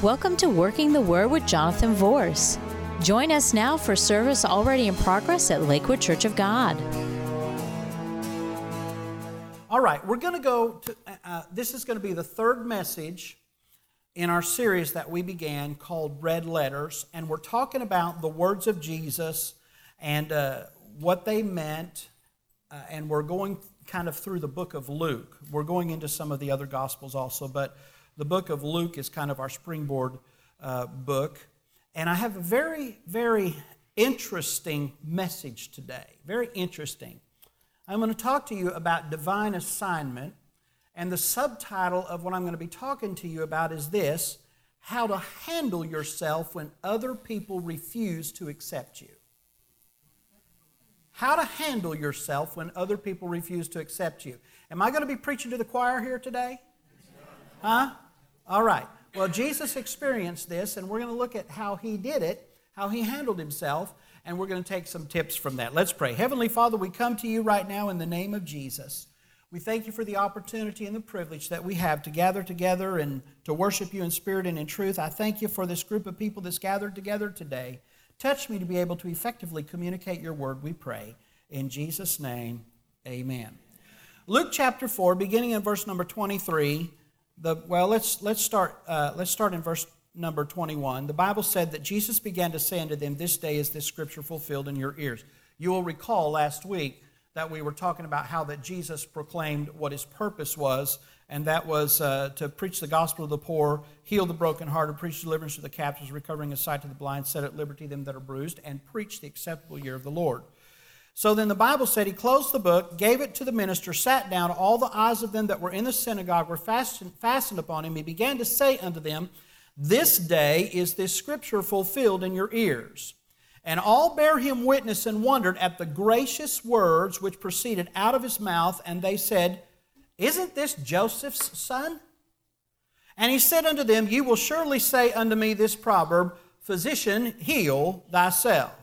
Welcome to Working the Word with Jonathan Vorse. Join us now for service already in progress at Lakewood Church of God. All right, we're going to go to, uh, uh, this is going to be the third message in our series that we began called Red Letters, and we're talking about the words of Jesus and uh, what they meant, uh, and we're going kind of through the book of Luke. We're going into some of the other Gospels also, but the book of Luke is kind of our springboard uh, book. And I have a very, very interesting message today. Very interesting. I'm going to talk to you about divine assignment. And the subtitle of what I'm going to be talking to you about is this How to Handle Yourself When Other People Refuse to Accept You. How to handle yourself when other people refuse to accept you. Am I going to be preaching to the choir here today? Huh? All right. Well, Jesus experienced this, and we're going to look at how he did it, how he handled himself, and we're going to take some tips from that. Let's pray. Heavenly Father, we come to you right now in the name of Jesus. We thank you for the opportunity and the privilege that we have to gather together and to worship you in spirit and in truth. I thank you for this group of people that's gathered together today. Touch me to be able to effectively communicate your word, we pray. In Jesus' name, amen. Luke chapter 4, beginning in verse number 23. The, well, let's, let's, start, uh, let's start in verse number 21. The Bible said that Jesus began to say unto them, This day is this scripture fulfilled in your ears. You will recall last week that we were talking about how that Jesus proclaimed what his purpose was, and that was uh, to preach the gospel to the poor, heal the brokenhearted, preach deliverance to the captives, recovering a sight to the blind, set at liberty them that are bruised, and preach the acceptable year of the Lord. So then the Bible said he closed the book, gave it to the minister, sat down. All the eyes of them that were in the synagogue were fastened, fastened upon him. He began to say unto them, This day is this scripture fulfilled in your ears. And all bare him witness and wondered at the gracious words which proceeded out of his mouth. And they said, Isn't this Joseph's son? And he said unto them, You will surely say unto me this proverb, Physician, heal thyself.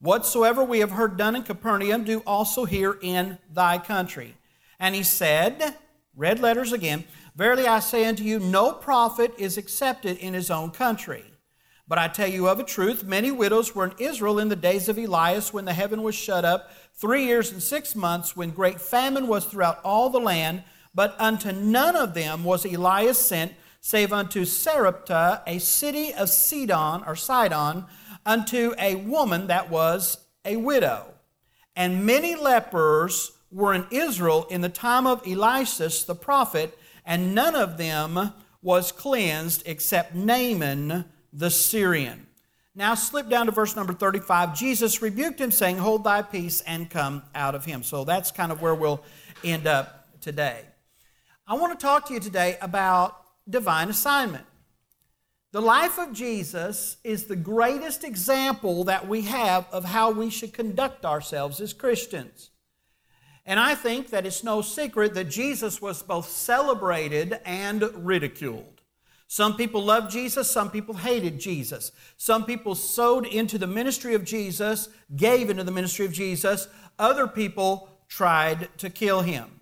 Whatsoever we have heard done in Capernaum, do also here in thy country. And he said, red letters again, Verily I say unto you, no prophet is accepted in his own country. But I tell you of a truth, many widows were in Israel in the days of Elias, when the heaven was shut up, three years and six months, when great famine was throughout all the land. But unto none of them was Elias sent, save unto Sarepta, a city of Sidon or Sidon, unto a woman that was a widow. And many lepers were in Israel in the time of Elias the prophet, and none of them was cleansed except Naaman the Syrian. Now slip down to verse number 35. Jesus rebuked him, saying, Hold thy peace and come out of him. So that's kind of where we'll end up today. I want to talk to you today about divine assignment. The life of Jesus is the greatest example that we have of how we should conduct ourselves as Christians. And I think that it's no secret that Jesus was both celebrated and ridiculed. Some people loved Jesus, some people hated Jesus. Some people sowed into the ministry of Jesus, gave into the ministry of Jesus. Other people tried to kill him.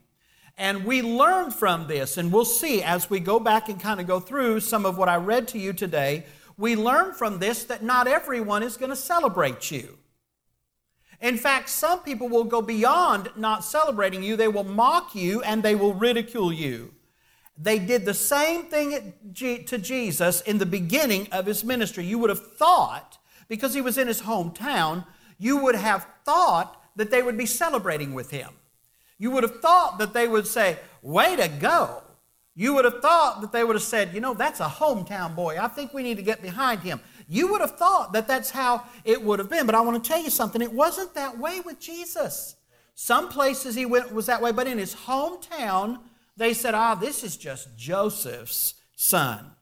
And we learn from this, and we'll see as we go back and kind of go through some of what I read to you today. We learn from this that not everyone is going to celebrate you. In fact, some people will go beyond not celebrating you, they will mock you and they will ridicule you. They did the same thing to Jesus in the beginning of his ministry. You would have thought, because he was in his hometown, you would have thought that they would be celebrating with him. You would have thought that they would say, Way to go. You would have thought that they would have said, You know, that's a hometown boy. I think we need to get behind him. You would have thought that that's how it would have been. But I want to tell you something. It wasn't that way with Jesus. Some places he went was that way, but in his hometown, they said, Ah, this is just Joseph's son.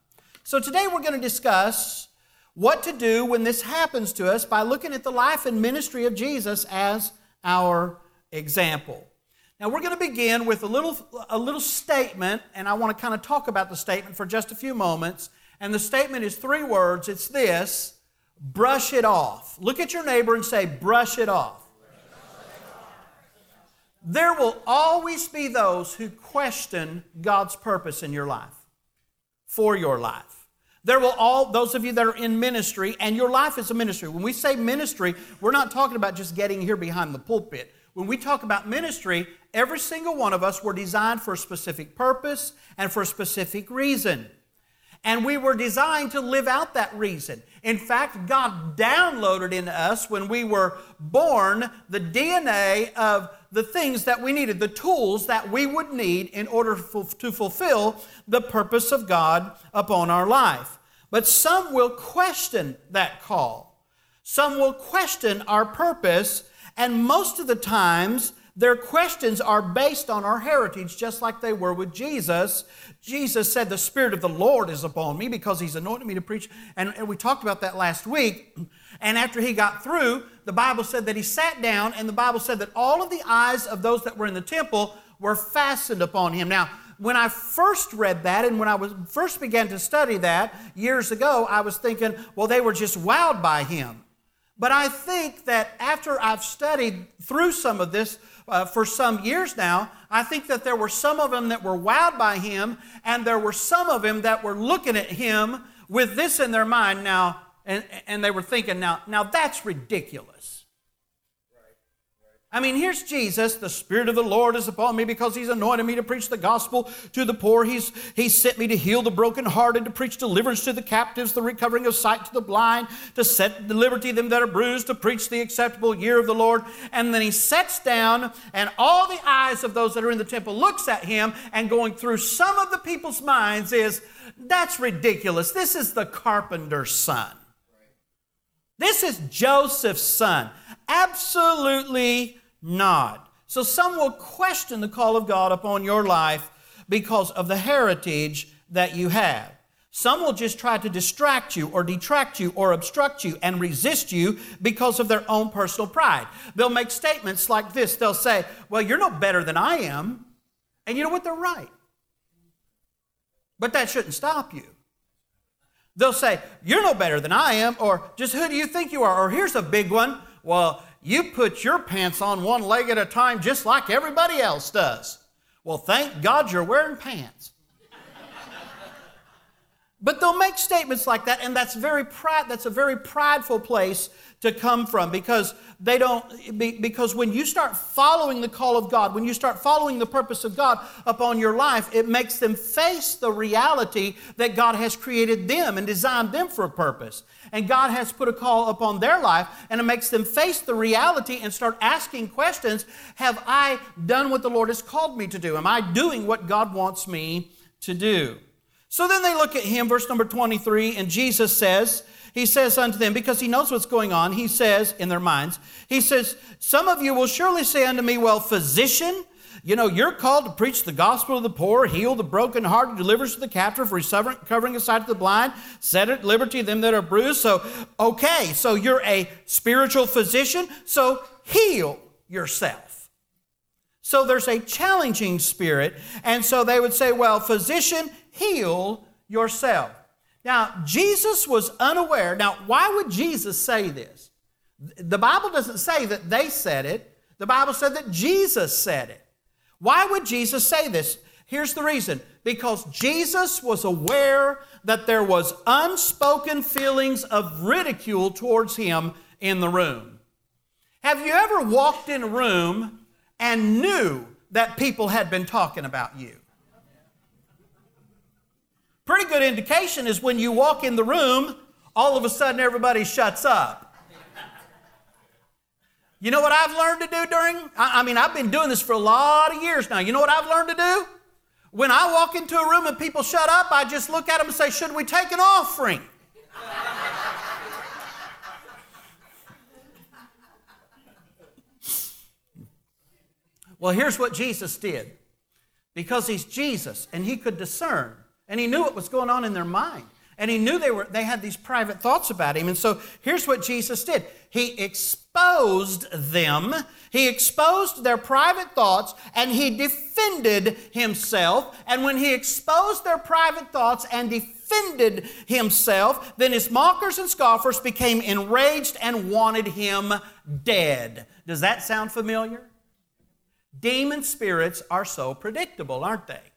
So today we're going to discuss what to do when this happens to us by looking at the life and ministry of Jesus as our example. Now we're going to begin with a little, a little statement, and I want to kind of talk about the statement for just a few moments. And the statement is three words it's this brush it off. Look at your neighbor and say, brush it off. There will always be those who question God's purpose in your life, for your life. There will all, those of you that are in ministry, and your life is a ministry. When we say ministry, we're not talking about just getting here behind the pulpit. When we talk about ministry, every single one of us were designed for a specific purpose and for a specific reason. And we were designed to live out that reason. In fact, God downloaded in us when we were born the DNA of the things that we needed, the tools that we would need in order to fulfill the purpose of God upon our life. But some will question that call. Some will question our purpose, and most of the times, their questions are based on our heritage, just like they were with Jesus. Jesus said, The Spirit of the Lord is upon me because He's anointed me to preach. And, and, we talked about that last week. And after He got through, the Bible said that He sat down, and the Bible said that all of the eyes of those that were in the temple were fastened upon Him. Now, when I first read that and when I was first began to study that years ago, I was thinking, well, they were just wowed by Him. But I think that after I've studied through some of this, uh, for some years now, I think that there were some of them that were wowed by him, and there were some of them that were looking at him with this in their mind now, and, and they were thinking, now, now that's ridiculous. I mean, here's Jesus. The Spirit of the Lord is upon me because He's anointed me to preach the gospel to the poor. He's, he's sent me to heal the brokenhearted, to preach deliverance to the captives, the recovering of sight to the blind, to set the liberty them that are bruised, to preach the acceptable year of the Lord. And then He sets down, and all the eyes of those that are in the temple looks at Him, and going through some of the people's minds is, that's ridiculous. This is the carpenter's son. This is Joseph's son. Absolutely not. So some will question the call of God upon your life because of the heritage that you have. Some will just try to distract you or detract you or obstruct you and resist you because of their own personal pride. They'll make statements like this. They'll say, Well, you're no better than I am. And you know what? They're right. But that shouldn't stop you. They'll say, You're no better than I am, or just who do you think you are? Or here's a big one. Well, you put your pants on one leg at a time just like everybody else does. Well, thank God you're wearing pants. but they'll make statements like that, and that's very pride, that's a very prideful place to come from because they don't because when you start following the call of God, when you start following the purpose of God upon your life, it makes them face the reality that God has created them and designed them for a purpose. And God has put a call upon their life, and it makes them face the reality and start asking questions Have I done what the Lord has called me to do? Am I doing what God wants me to do? So then they look at him, verse number 23, and Jesus says, he says unto them, because he knows what's going on, he says in their minds, he says, Some of you will surely say unto me, Well, physician, you know, you're called to preach the gospel to the poor, heal the brokenhearted, deliver to the captive, recovering the sight to the blind, set at liberty them that are bruised. So, okay, so you're a spiritual physician, so heal yourself. So there's a challenging spirit, and so they would say, Well, physician, heal yourself. Now, Jesus was unaware. Now, why would Jesus say this? The Bible doesn't say that they said it, the Bible said that Jesus said it. Why would Jesus say this? Here's the reason because Jesus was aware that there was unspoken feelings of ridicule towards him in the room. Have you ever walked in a room and knew that people had been talking about you? Pretty good indication is when you walk in the room, all of a sudden everybody shuts up. You know what I've learned to do during? I, mean, I've been doing this for a lot of years now. You know what I've learned to do? When I walk into a room and people shut up, I just look at them and say, Should we take an offering? well, here's what Jesus did. Because he's Jesus and he could discern and he knew what was going on in their mind. And he knew they, were, they had these private thoughts about him. And so here's what Jesus did He exposed them, He exposed their private thoughts, and He defended Himself. And when He exposed their private thoughts and defended Himself, then His mockers and scoffers became enraged and wanted Him dead. Does that sound familiar? Demon spirits are so predictable, aren't they?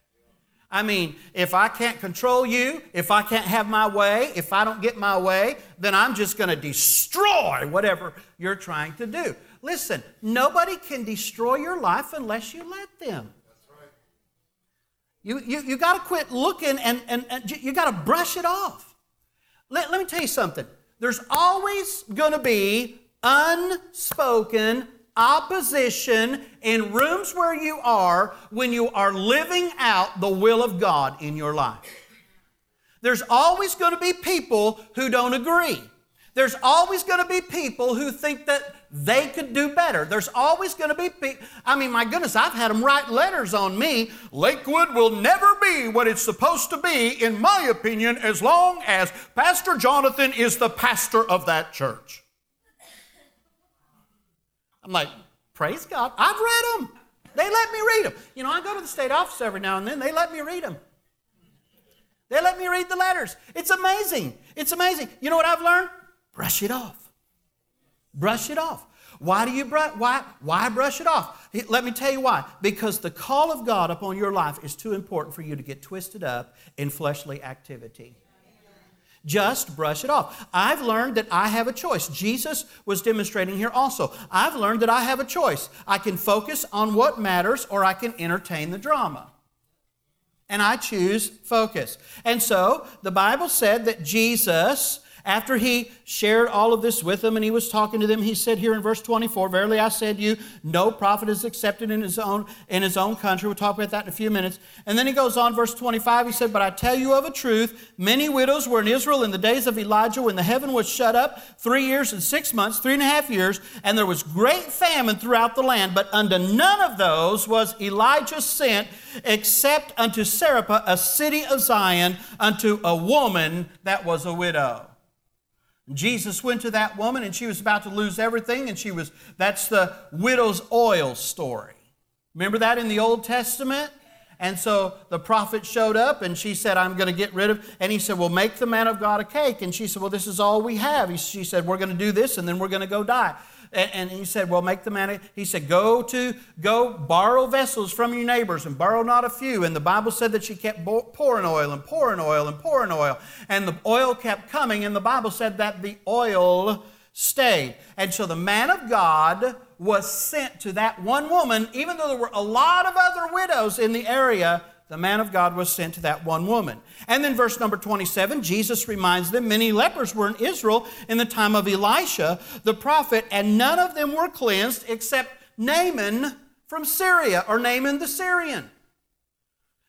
I mean, if I can't control you, if I can't have my way, if I don't get my way, then I'm just going to destroy whatever you're trying to do. Listen, nobody can destroy your life unless you let them. That's right. You, you, you got to quit looking and, and, and you got to brush it off. Let, let me tell you something. There's always going to be unspoken opposition in rooms where you are when you are living out the will of God in your life. There's always going to be people who don't agree. There's always going to be people who think that they could do better. There's always going to be people. I mean, my goodness, I've had them write letters on me. Lakewood will never be what it's supposed to be, in my opinion, as long as Pastor Jonathan is the pastor of that church. I'm like, praise God. I've read them. They let me read them. You know, I go to the state office every now and then. They let me read them. They let me read the letters. It's amazing. It's amazing. You know what I've learned? Brush it off. Brush it off. Why do you brush? Why, why brush it off? Let me tell you why. Because the call of God upon your life is too important for you to get twisted up in fleshly activity. Just brush it off. I've learned that I have a choice. Jesus was demonstrating here also. I've learned that I have a choice. I can focus on what matters or I can entertain the drama. And I choose focus. And so the Bible said that Jesus after he shared all of this with them and he was talking to them, he said here in verse 24, Verily I said to you, no prophet is accepted in his own in his own country. We'll talk about that in a few minutes. And then he goes on, verse 25, he said, But I tell you of a truth, many widows were in Israel in the days of Elijah when the heaven was shut up three years and six months, three and a half years, and there was great famine throughout the land. But unto none of those was Elijah sent, except unto Zarephath, a city of Zion, unto a woman that was a widow. Jesus went to that woman and she was about to lose everything, and she was, that's the widow's oil story. Remember that in the Old Testament? And so the prophet showed up and she said, I'm going to get rid of, and he said, Well, make the man of God a cake. And she said, Well, this is all we have. He, she said, We're going to do this and then we're going to go die. And, he said, Well, make the man. He said, Go to, go borrow vessels from your neighbors and borrow not a few. And the Bible said that she kept pouring oil and pouring oil and pouring oil. And the oil kept coming. And the Bible said that the oil stayed. And so the man of God was sent to that one woman, even though there were a lot of other widows in the area the man of God was sent to that one woman. And then, verse number 27, Jesus reminds them many lepers were in Israel in the time of Elisha, the prophet, and none of them were cleansed except Naaman from Syria, or Naaman the Syrian.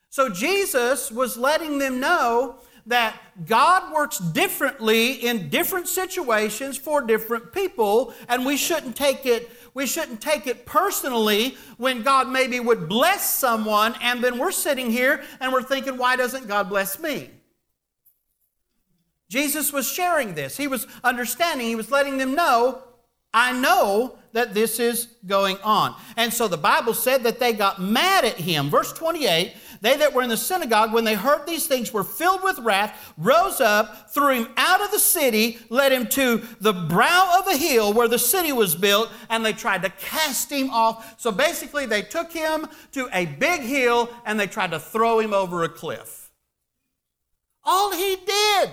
So, Jesus was letting them know that God works differently in different situations for different people, and we shouldn't take it we shouldn't take it personally when God maybe would bless someone, and then we're sitting here and we're thinking, why doesn't God bless me? Jesus was sharing this. He was understanding, he was letting them know, I know that this is going on. And so the Bible said that they got mad at him. Verse 28 they that were in the synagogue, when they heard these things, were filled with wrath, rose up, threw him out of the city, led him to the brow of a hill where the city was built, and they tried to cast him off. So basically, they took him to a big hill and they tried to throw him over a cliff. All he did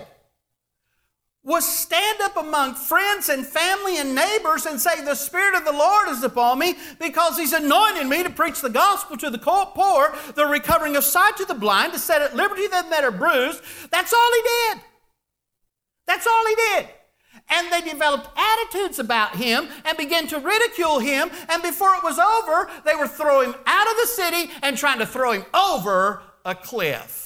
was stand up among friends and family and neighbors and say, The Spirit of the Lord is upon me because He's anointed me to preach the gospel to the poor, the recovering of sight to the blind, to set at liberty them that are bruised. That's all He did. That's all He did. And they developed attitudes about him and began to ridicule him. And before it was over, they were throwing him out of the city and trying to throw him over a cliff.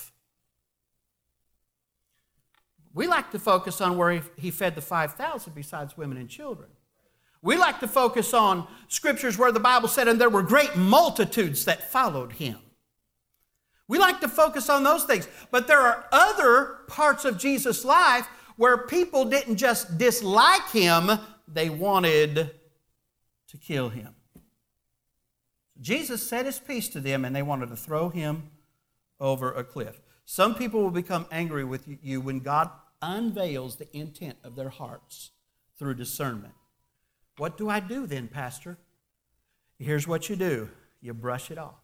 We like to focus on where he, fed the 5,000 besides women and children. We like to focus on scriptures where the Bible said, and there were great multitudes that followed him. We like to focus on those things. But there are other parts of Jesus' life where people didn't just dislike him, they wanted to kill him. Jesus said his piece to them, and they wanted to throw him over a cliff. Some people will become angry with you when God unveils the intent of their hearts through discernment. What do I do then, Pastor? Here's what you do you brush it off.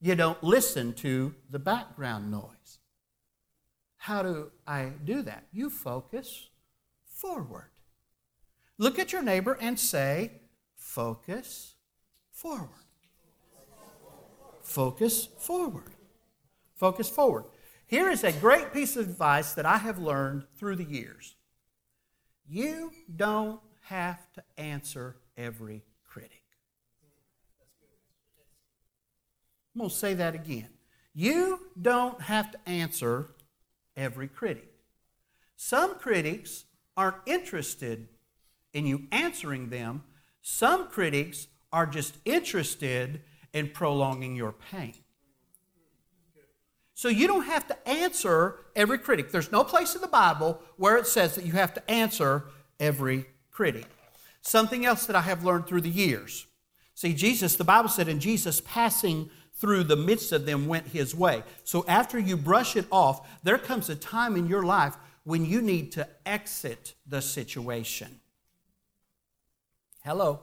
You don't listen to the background noise. How do I do that? You focus forward. Look at your neighbor and say, focus forward. Focus forward. Focus forward. Here is a great piece of advice that I have learned through the years. You don't have to answer every critic. I'm going to say that again. You don't have to answer every critic. Some critics aren't interested in you answering them, some critics are just interested in prolonging your pain. So you don't have to answer every critic. There's no place in the Bible where it says that you have to answer every critic. Something else that I have learned through the years. See, Jesus, the Bible said, and Jesus passing through the midst of them went his way. So after you brush it off, there comes a time in your life when you need to exit the situation. Hello.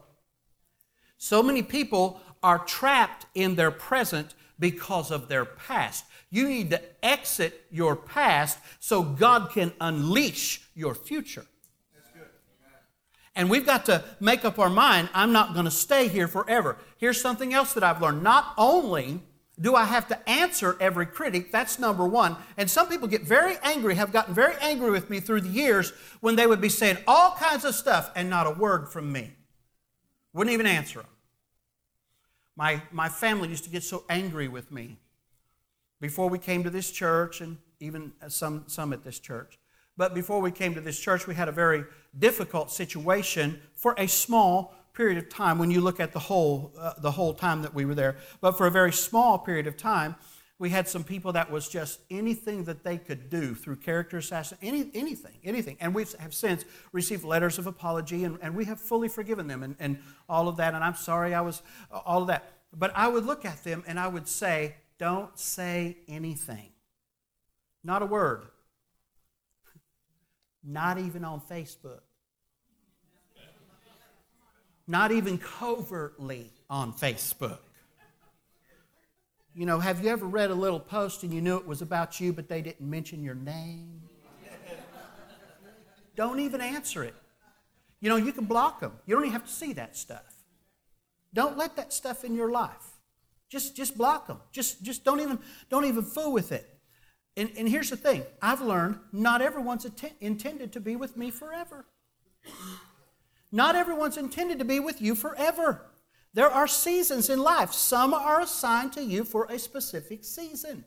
So many people are trapped in their present because of their past. You need to exit your past so God can unleash your future. And we've got to make up our mind I'm not going to stay here forever. Here's something else that I've learned. Not only do I have to answer every critic, that's number one. And some people get very angry, have gotten very angry with me through the years when they would be saying all kinds of stuff and not a word from me. Wouldn't even answer them. My, my family used to get so angry with me before we came to this church and even some, some at this church. But before we came to this church, we had a very difficult situation for a small period of time when you look at the whole, uh, the whole time that we were there. But for a very small period of time, we had some people that was just anything that they could do through character assassination, any, anything, anything. And we have since received letters of apology, and, and we have fully forgiven them and, and all of that. And I'm sorry I was, all of that. But I would look at them and I would say, don't say anything. Not a word. Not even on Facebook. Not even covertly on Facebook. You know, have you ever read a little post and you knew it was about you, but they didn't mention your name? Don't even answer it. You know, you can block them. You don't even have to see that stuff. Don't let that stuff in your life. Just, just block them. Just, just don't even, don't even fool with it. And, and here's the thing I've learned not everyone's att- intended to be with me forever. Not everyone's intended to be with you forever. There are seasons in life. Some are assigned to you for a specific season.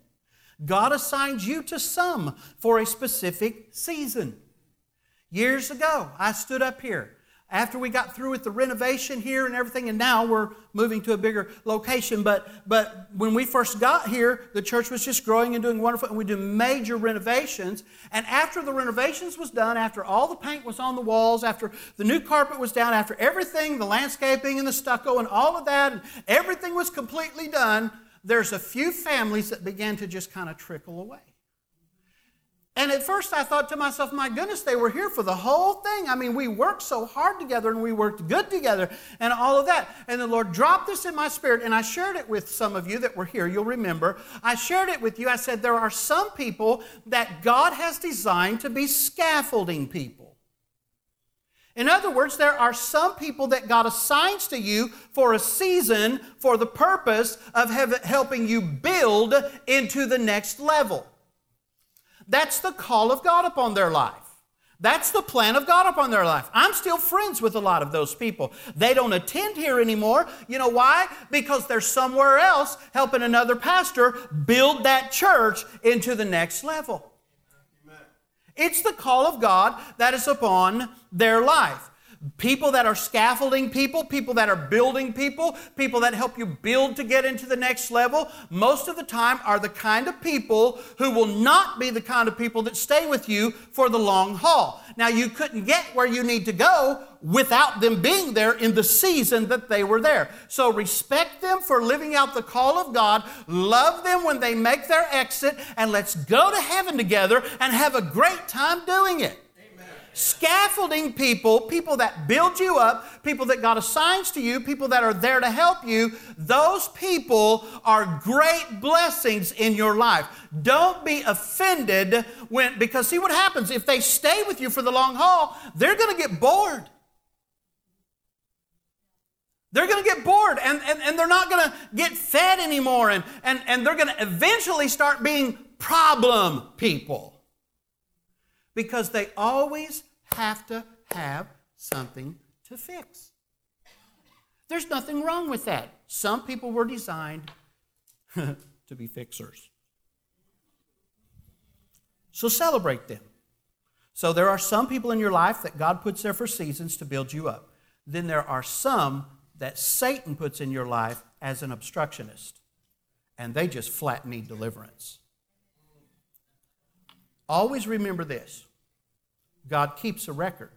God assigns you to some for a specific season. Years ago, I stood up here after we got through with the renovation here and everything, and now we're moving to a bigger location. But, but when we first got here, the church was just growing and doing wonderful, and we did major renovations. And after the renovations was done, after all the paint was on the walls, after the new carpet was down, after everything, the landscaping and the stucco and all of that, and everything was completely done, there's a few families that began to just kind of trickle away. And at first I thought to myself, my goodness, they were here for the whole thing. I mean, we worked so hard together and we worked good together and all of that. And the Lord dropped this in my spirit and I shared it with some of you that were here. You'll remember. I shared it with you. I said, there are some people that God has designed to be scaffolding people. In other words, there are some people that God assigns to you for a season for the purpose of helping you build into the next level. That's the call of God upon their life. That's the plan of God upon their life. I'm still friends with a lot of those people. They don't attend here anymore. You know why? Because they're somewhere else helping another pastor build that church into the next level. It's the call of God that is upon their life. People that are scaffolding people, people that are building people, people that help you build to get into the next level, most of the time are the kind of people who will not be the kind of people that stay with you for the long haul. Now, you couldn't get where you need to go without them being there in the season that they were there. So respect them for living out the call of God, love them when they make their exit, and let's go to heaven together and have a great time doing it. Scaffolding people, people that build you up, people that God assigns to you, people that are there to help you, those people are great blessings in your life. Don't be offended when, because see what happens if they stay with you for the long haul, they're going to get bored. They're going to get bored and, and, and they're not going to get fed anymore, and, and, and they're going to eventually start being problem people because they always have to have something to fix. There's nothing wrong with that. Some people were designed to be fixers. So celebrate them. So there are some people in your life that God puts there for seasons to build you up. Then there are some that Satan puts in your life as an obstructionist, and they just flat need deliverance. Always remember this God keeps a record.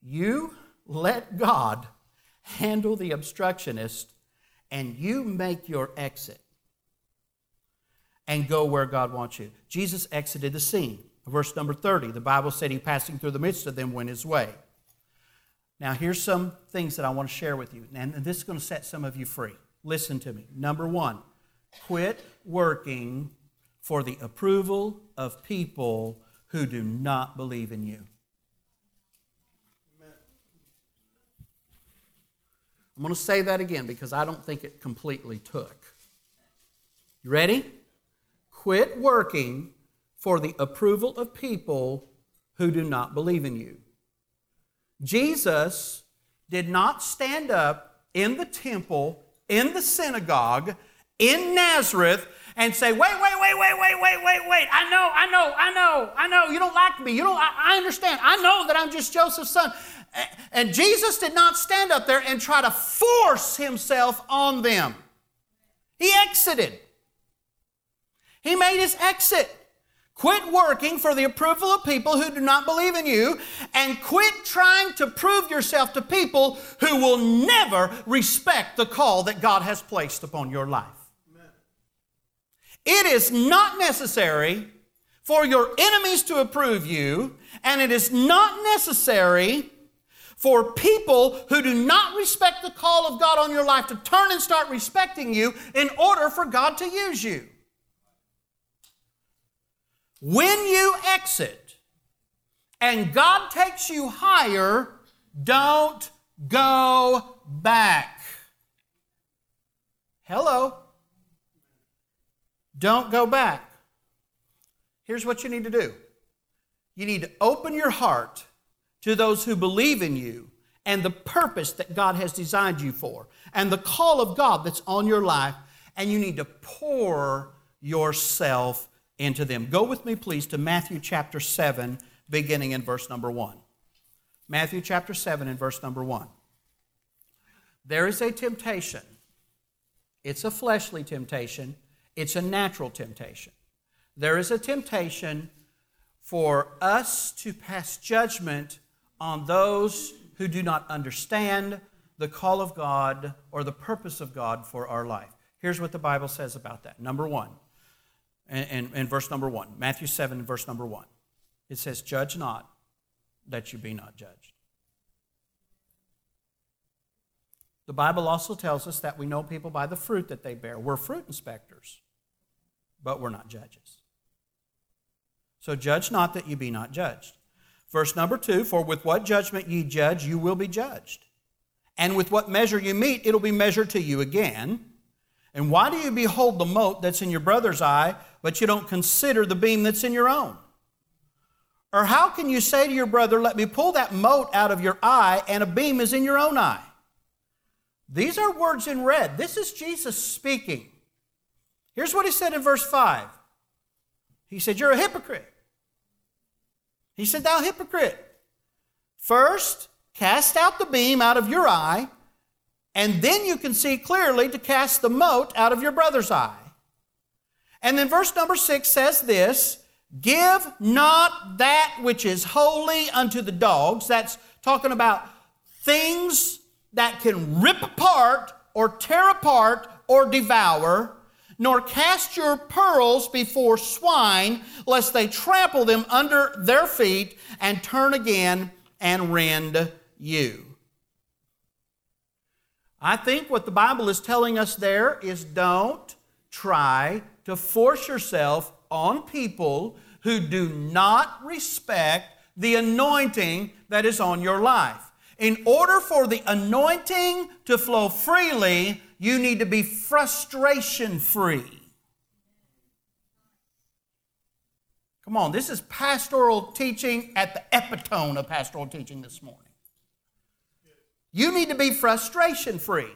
You let God handle the obstructionist and you make your exit and go where God wants you. Jesus exited the scene. Verse number 30, the Bible said he passing through the midst of them went his way. Now, here's some things that I want to share with you, and this is going to set some of you free. Listen to me. Number one, quit working for the approval of people who do not believe in you. I'm going to say that again because I don't think it completely took. You ready? Quit working for the approval of people who do not believe in you. Jesus did not stand up in the temple, in the synagogue, in Nazareth, and say, wait, wait, wait, wait, wait, wait, wait, wait. I know, I know, I know, I know. You don't like me. You don't, I, I understand. I know that I'm just Joseph's son. And Jesus did not stand up there and try to force himself on them. He exited. He made his exit. Quit working for the approval of people who do not believe in you and quit trying to prove yourself to people who will never respect the call that God has placed upon your life. It is not necessary for your enemies to approve you, and it is not necessary for people who do not respect the call of God on your life to turn and start respecting you in order for God to use you. When you exit and God takes you higher, don't go back. Hello. Don't go back. Here's what you need to do you need to open your heart to those who believe in you and the purpose that God has designed you for and the call of God that's on your life, and you need to pour yourself into them. Go with me, please, to Matthew chapter 7, beginning in verse number 1. Matthew chapter 7 and verse number 1. There is a temptation. It's a fleshly temptation it's a natural temptation. There is a temptation for us to pass judgment on those who do not understand the call of God or the purpose of God for our life. Here's what the Bible says about that. Number one, and, and, verse number one, Matthew 7, verse number one. It says, Judge not that you be not judged. The Bible also tells us that we know people by the fruit that they bear. We're fruit inspectors, but we're not judges. So judge not that ye be not judged. Verse number two For with what judgment ye judge, you will be judged. And with what measure you meet, it'll be measured to you again. And why do you behold the mote that's in your brother's eye, but you don't consider the beam that's in your own? Or how can you say to your brother, Let me pull that mote out of your eye, and a beam is in your own eye? These are words in red. This is Jesus speaking. Here's what he said in verse 5 He said, You're a hypocrite. He said, Thou hypocrite. First, cast out the beam out of your eye, and then you can see clearly to cast the mote out of your brother's eye. And then verse number 6 says this Give not that which is holy unto the dogs. That's talking about things that can rip apart or tear apart or devour, nor cast your pearls before swine, lest they trample them under their feet and turn again and rend you. I think what the Bible is telling us there is don't try to force yourself on people who do not respect the anointing that is on your life. In order for the anointing to flow freely, you need to be frustration free. Come on, this is pastoral teaching at the epitome of pastoral teaching this morning. You need to be frustration free.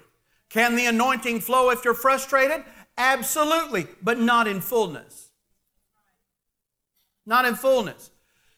Can the anointing flow if you're frustrated? Absolutely, but not in fullness. Not in fullness.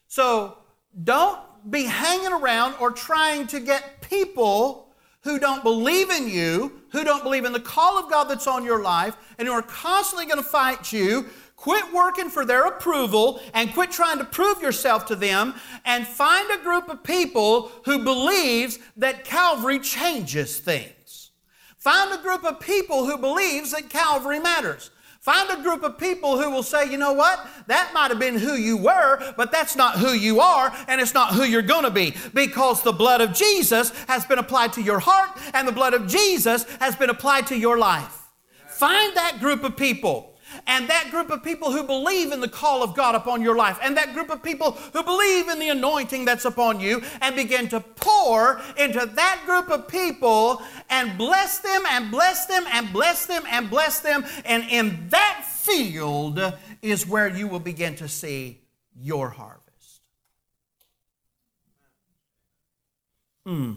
So don't be hanging around or trying to get people who don't believe in you, who don't believe in the call of God that's on your life, and who are constantly going to fight you Quit working for their approval and quit trying to prove yourself to them and find a group of people who believes that Calvary changes things. Find a group of people who believes that Calvary matters. Find a group of people who will say, you know what? That might have been who you were, but that's not who you are, and it's not who you're going to be because the blood of Jesus has been applied to your heart and the blood of Jesus has been applied to your life. Find that group of people and that group of people who believe in the call of God upon your life, and that group of people who believe in the anointing that's upon you, and begin to pour into that group of people and bless them and bless them and bless them and bless them. And in that field is where you will begin to see your harvest. Hmm.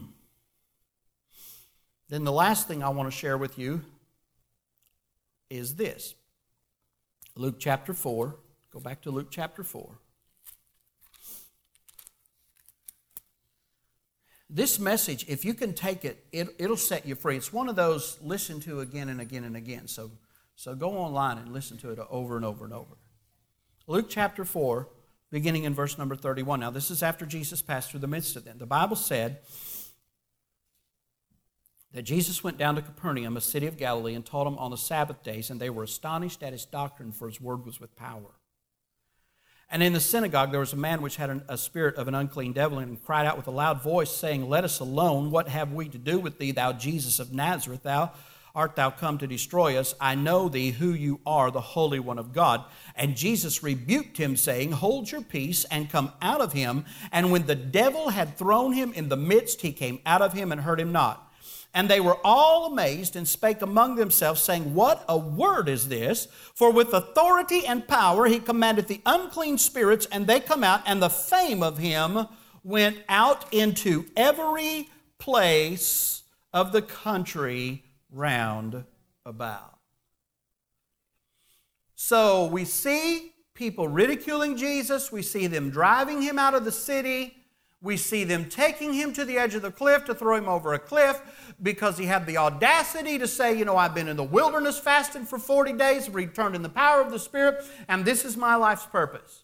Then the last thing I want to share with you is this. Luke chapter 4. Go back to Luke chapter 4. This message, if you can take it, it will set you free. It's one of those listen to again and again and again. So, so go online and listen to it over and over and over. Luke chapter 4, beginning in verse number 31. Now, this is after Jesus passed through the midst of them. The Bible said, that Jesus went down to Capernaum, a city of Galilee, and taught them on the Sabbath days, and they were astonished at his doctrine, for his word was with power. And in the synagogue there was a man which had a spirit of an unclean devil, and cried out with a loud voice, saying, Let us alone. What have we to do with thee, thou Jesus of Nazareth? Thou art thou come to destroy us? I know thee, who you are, the Holy One of God. And Jesus rebuked him, saying, Hold your peace and come out of him. And when the devil had thrown him in the midst, he came out of him and hurt him not. And they were all amazed and spake among themselves, saying, What a word is this? For with authority and power he commanded the unclean spirits, and they come out, and the fame of him went out into every place of the country round about. So we see people ridiculing Jesus, we see them driving him out of the city. We see them taking him to the edge of the cliff to throw him over a cliff because he had the audacity to say, You know, I've been in the wilderness fasting for 40 days, returned in the power of the Spirit, and this is my life's purpose.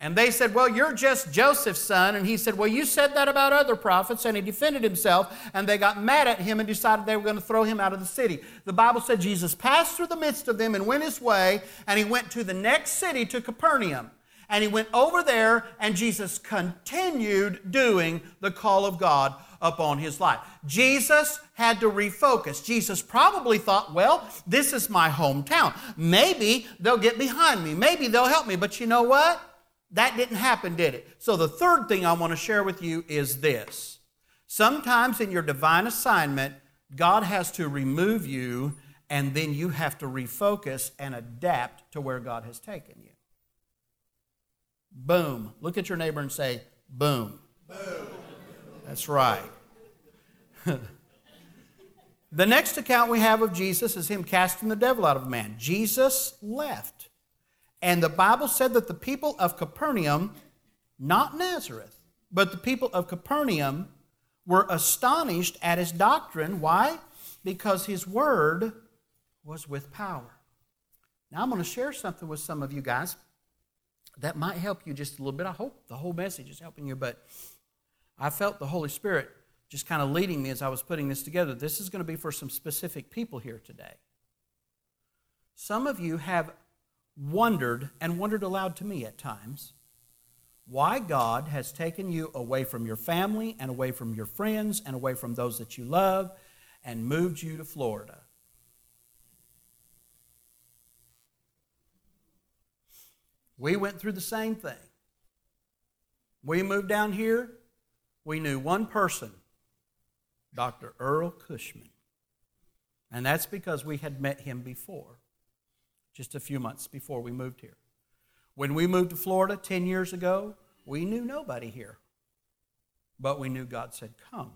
And they said, Well, you're just Joseph's son. And he said, Well, you said that about other prophets. And he defended himself. And they got mad at him and decided they were going to throw him out of the city. The Bible said Jesus passed through the midst of them and went his way. And he went to the next city, to Capernaum. And he went over there, and Jesus continued doing the call of God upon his life. Jesus had to refocus. Jesus probably thought, well, this is my hometown. Maybe they'll get behind me. Maybe they'll help me. But you know what? That didn't happen, did it? So the third thing I want to share with you is this. Sometimes in your divine assignment, God has to remove you, and then you have to refocus and adapt to where God has taken you. Boom. Look at your neighbor and say, boom. Boom. That's right. the next account we have of Jesus is him casting the devil out of a man. Jesus left. And the Bible said that the people of Capernaum, not Nazareth, but the people of Capernaum were astonished at his doctrine. Why? Because his word was with power. Now, I'm going to share something with some of you guys that might help you just a little bit. I hope the whole message is helping you, but I felt the Holy Spirit just kind of leading me as I was putting this together. This is going to be for some specific people here today. Some of you have wondered, and wondered aloud to me at times, why God has taken you away from your family and away from your friends and away from those that you love and moved you to Florida. We went through the same thing. We moved down here, we knew one person, Dr. Earl Cushman. And that's because we had met him before, just a few months before we moved here. When we moved to Florida 10 years ago, we knew nobody here. But we knew God said, Come.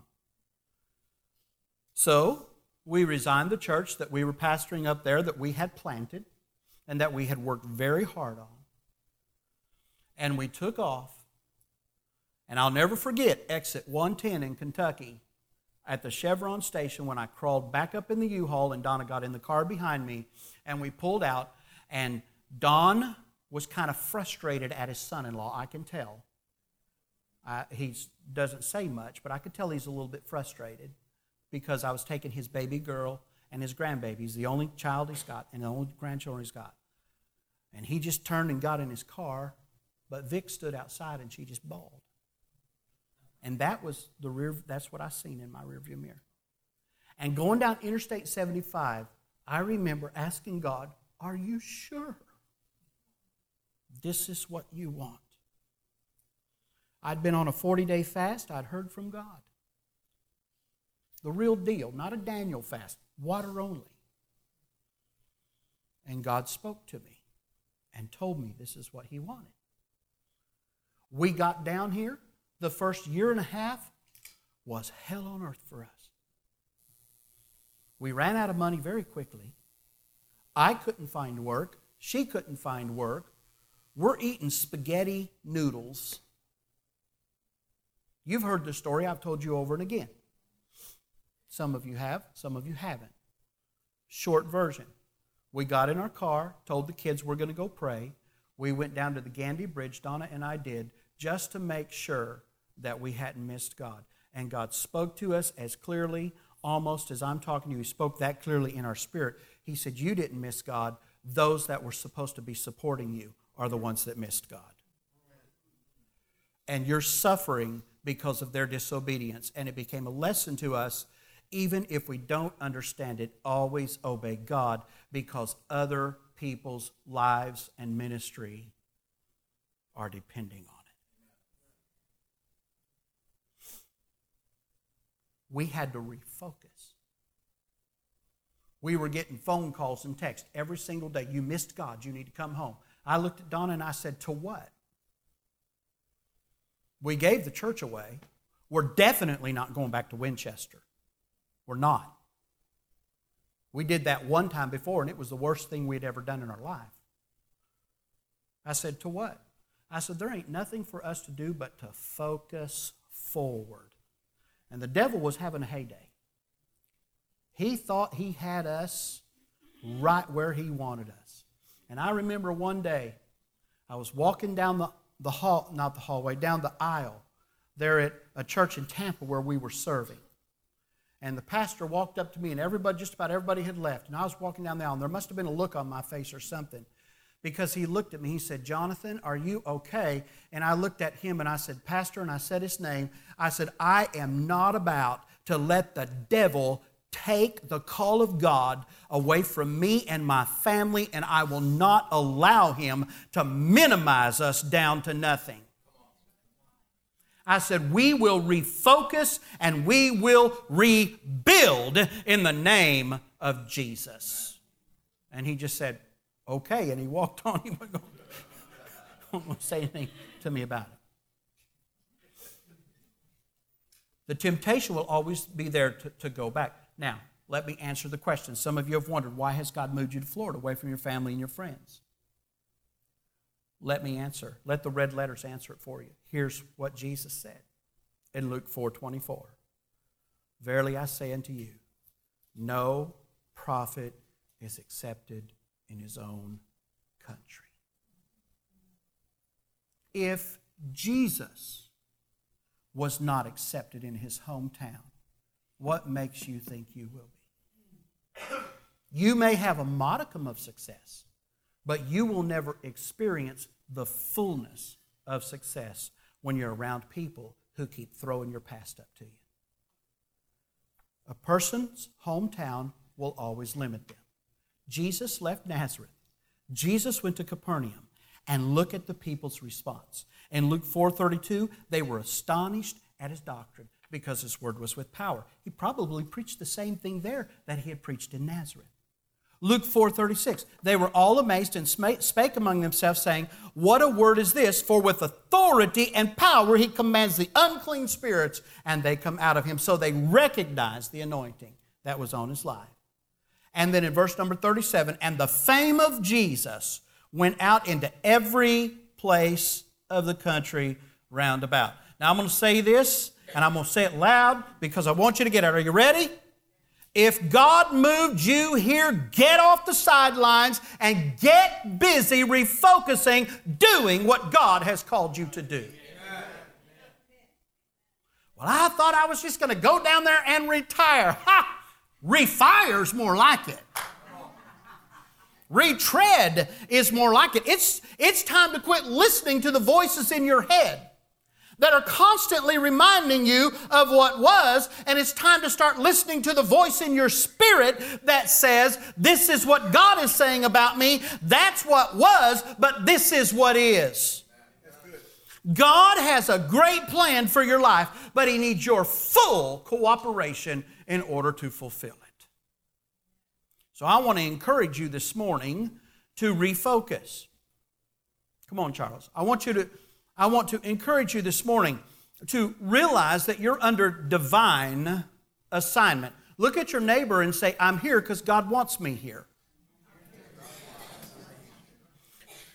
So we resigned the church that we were pastoring up there that we had planted and that we had worked very hard on. And we took off. And I'll never forget exit 110 in Kentucky at the Chevron station when I crawled back up in the U Haul and Donna got in the car behind me and we pulled out. And Don was kind of frustrated at his son in law, I can tell. he doesn't say much, but I could tell he's a little bit frustrated because I was taking his baby girl and his grandbaby. He's the only child he's got and the only grandchildren he's got. And he just turned and got in his car, but Vic stood outside and she just bawled. And that was the rear, that's what I seen in my rearview mirror. And going down Interstate 75, I remember asking God, Are you sure? This is what you want. I'd been on a 40 day fast, I'd heard from God. The real deal, not a Daniel fast, water only. And God spoke to me and told me this is what He wanted. We got down here, the first year and a half was hell on earth for us. We ran out of money very quickly. I couldn't find work. She couldn't find work. We're eating spaghetti noodles. You've heard the story, I've told you over and again. Some of you have, some of you haven't. Short version. We got in our car, told the kids we're going to go pray. We went down to the Gandy Bridge, Donna and I did, just to make sure that we hadn't missed God. And God spoke to us as clearly, almost as I'm talking to you. He spoke that clearly in our spirit. He said, You didn't miss God. Those that were supposed to be supporting you are the ones that missed God. And you're suffering because of their disobedience. And it became a lesson to us, even if we don't understand it, always obey God because other people's lives and ministry are depending on it. We had to refocus. We were getting phone calls and texts every single day. You missed God. You need to come home. I looked at Donna and I said, To what? We gave the church away. We're definitely not going back to Winchester. We're not. We did that one time before, and it was the worst thing we'd ever done in our life. I said, To what? I said, There ain't nothing for us to do but to focus forward. And the devil was having a heyday. He thought he had us right where he wanted us. And I remember one day, I was walking down the, the hall, not the hallway, down the aisle there at a church in Tampa where we were serving. And the pastor walked up to me, and everybody, just about everybody had left. And I was walking down the aisle, and there must have been a look on my face or something because he looked at me. He said, Jonathan, are you okay? And I looked at him and I said, Pastor, and I said his name. I said, I am not about to let the devil take the call of God away from me and my family, and I will not allow him to minimize us down to nothing. I said, We will refocus and we will rebuild in the name of Jesus. And he just said, Okay. And he walked on. He wasn't going to say anything to me about it. The temptation will always be there to, to go back. Now, let me answer the question. Some of you have wondered why has God moved you to Florida away from your family and your friends? Let me answer. Let the red letters answer it for you. Here's what Jesus said in Luke 4 24. Verily I say unto you, no prophet is accepted in his own country. If Jesus was not accepted in his hometown, what makes you think you will be? You may have a modicum of success, but you will never experience the fullness of success when you're around people who keep throwing your past up to you. A person's hometown will always limit them. Jesus left Nazareth. Jesus went to Capernaum and look at the people's response. In Luke 4:32, they were astonished at his doctrine because his word was with power. He probably preached the same thing there that he had preached in Nazareth. Luke 4:36 They were all amazed and spake among themselves saying, "What a word is this? For with authority and power he commands the unclean spirits and they come out of him." So they recognized the anointing that was on his life. And then in verse number 37, and the fame of Jesus went out into every place of the country round about. Now I'm going to say this and I'm going to say it loud because I want you to get it. Are you ready? If God moved you here, get off the sidelines and get busy refocusing, doing what God has called you to do. Well, I thought I was just going to go down there and retire. Ha! Refire's more like it. Retread is more like it. It's, it's time to quit listening to the voices in your head that are constantly reminding you of what was, and it's time to start listening to the voice in your spirit that says, This is what God is saying about me. That's what was, but this is what is. God has a great plan for your life, but He needs your full cooperation in order to fulfill it. So I want to encourage you this morning to refocus. Come on, Charles. I want you to I want to encourage you this morning to realize that you're under divine assignment. Look at your neighbor and say, I'm here because God wants me here.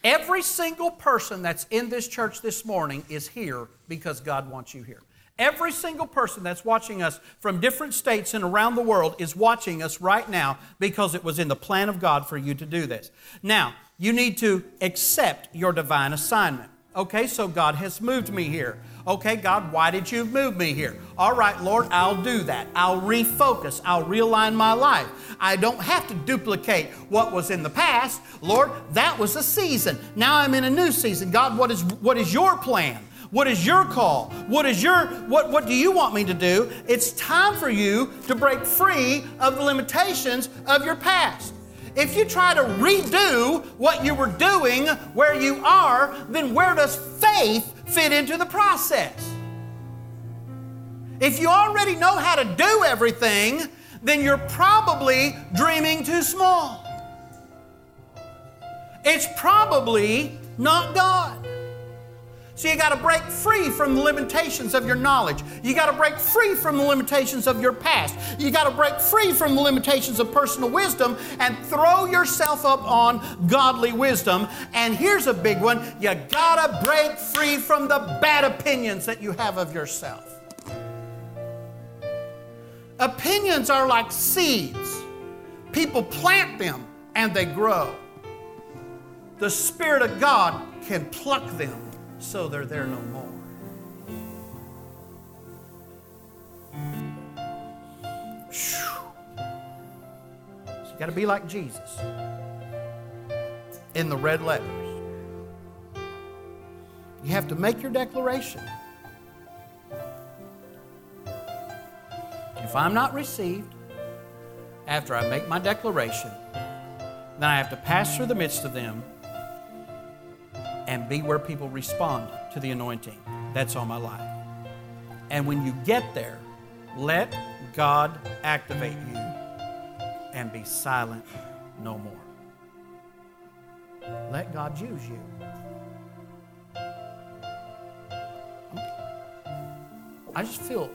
Every single person that's in this church this morning is here because God wants you here. Every single person that's watching us from different states and around the world is watching us right now because it was in the plan of God for you to do this. Now, you need to accept your divine assignment. Okay, so God has moved me here. Okay, God, why did you move me here? All right, Lord, I'll do that. I'll refocus. I'll realign my life. I don't have to duplicate what was in the past. Lord, that was a season. Now I'm in a new season. God, what is what is your plan? What is your call? What is your what what do you want me to do? It's time for you to break free of the limitations of your past. If you try to redo what you were doing where you are, then where does faith fit into the process? If you already know how to do everything, then you're probably dreaming too small. It's probably not God. So you got to break free from the limitations of your knowledge. You got to break free from the limitations of your past. You got to break free from the limitations of personal wisdom and throw yourself up on godly wisdom. And here's a big one you got to break free from the bad opinions that you have of yourself. Opinions are like seeds, people plant them and they grow. The Spirit of God can pluck them so they're there no more. So you got to be like Jesus in the red letters. You have to make your declaration. If I'm not received after I make my declaration, then I have to pass through the midst of them and be where people respond to the anointing that's on my life. And when you get there, let God activate you and be silent no more. Let God use you. I just feel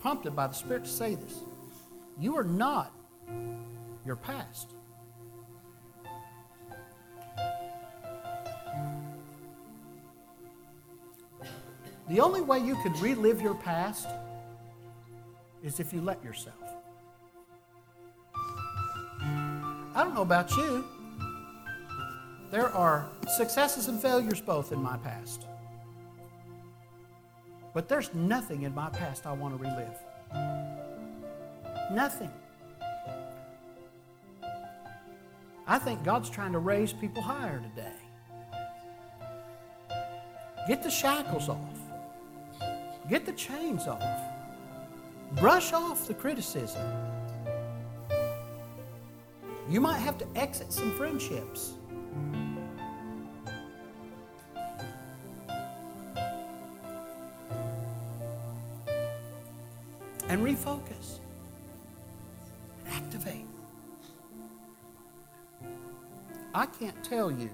prompted by the Spirit to say this. You are not your past. The only way you can relive your past is if you let yourself. I don't know about you. There are successes and failures both in my past. But there's nothing in my past I want to relive. Nothing. I think God's trying to raise people higher today. Get the shackles off. Get the chains off. Brush off the criticism. You might have to exit some friendships. And refocus. Activate. I can't tell you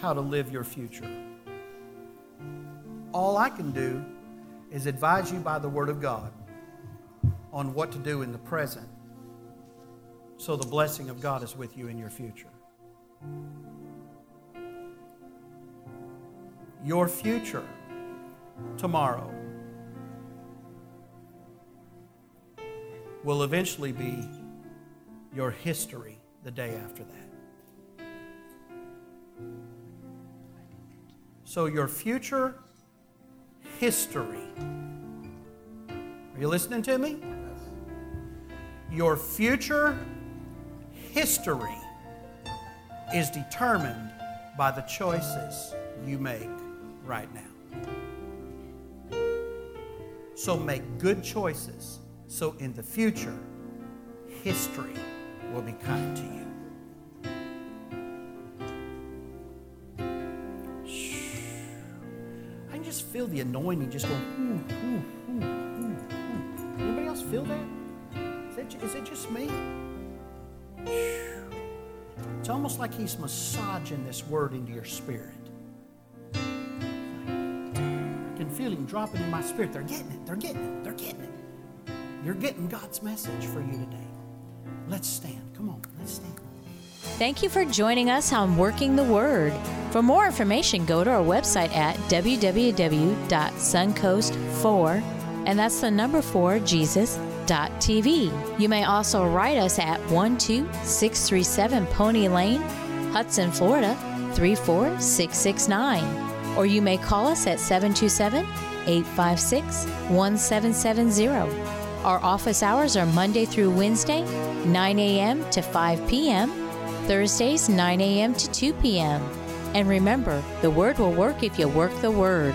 how to live your future. All I can do is advise you by the Word of God on what to do in the present so the blessing of God is with you in your future. Your future tomorrow will eventually be your history the day after that. So, your future history. Are you listening to me? Your future history is determined by the choices you make right now. So make good choices so in the future, history will be kind to you. The anointing just going, ooh, ooh, ooh, Anybody else feel that? Is, that? is it just me? It's almost like he's massaging this word into your spirit. I can feel him dropping in my spirit. They're getting it. They're getting it. They're getting it. You're getting God's message for you today. Let's stand. Come on, let's stand. Thank you for joining us on Working the Word. For more information, go to our website at www.suncoast4, and that's the number 4 Jesus.tv. You may also write us at 12637 Pony Lane, Hudson, Florida 34669. Or you may call us at 727 856 1770. Our office hours are Monday through Wednesday, 9 a.m. to 5 p.m., Thursdays, 9 a.m. to 2 p.m. And remember, the Word will work if you work the Word.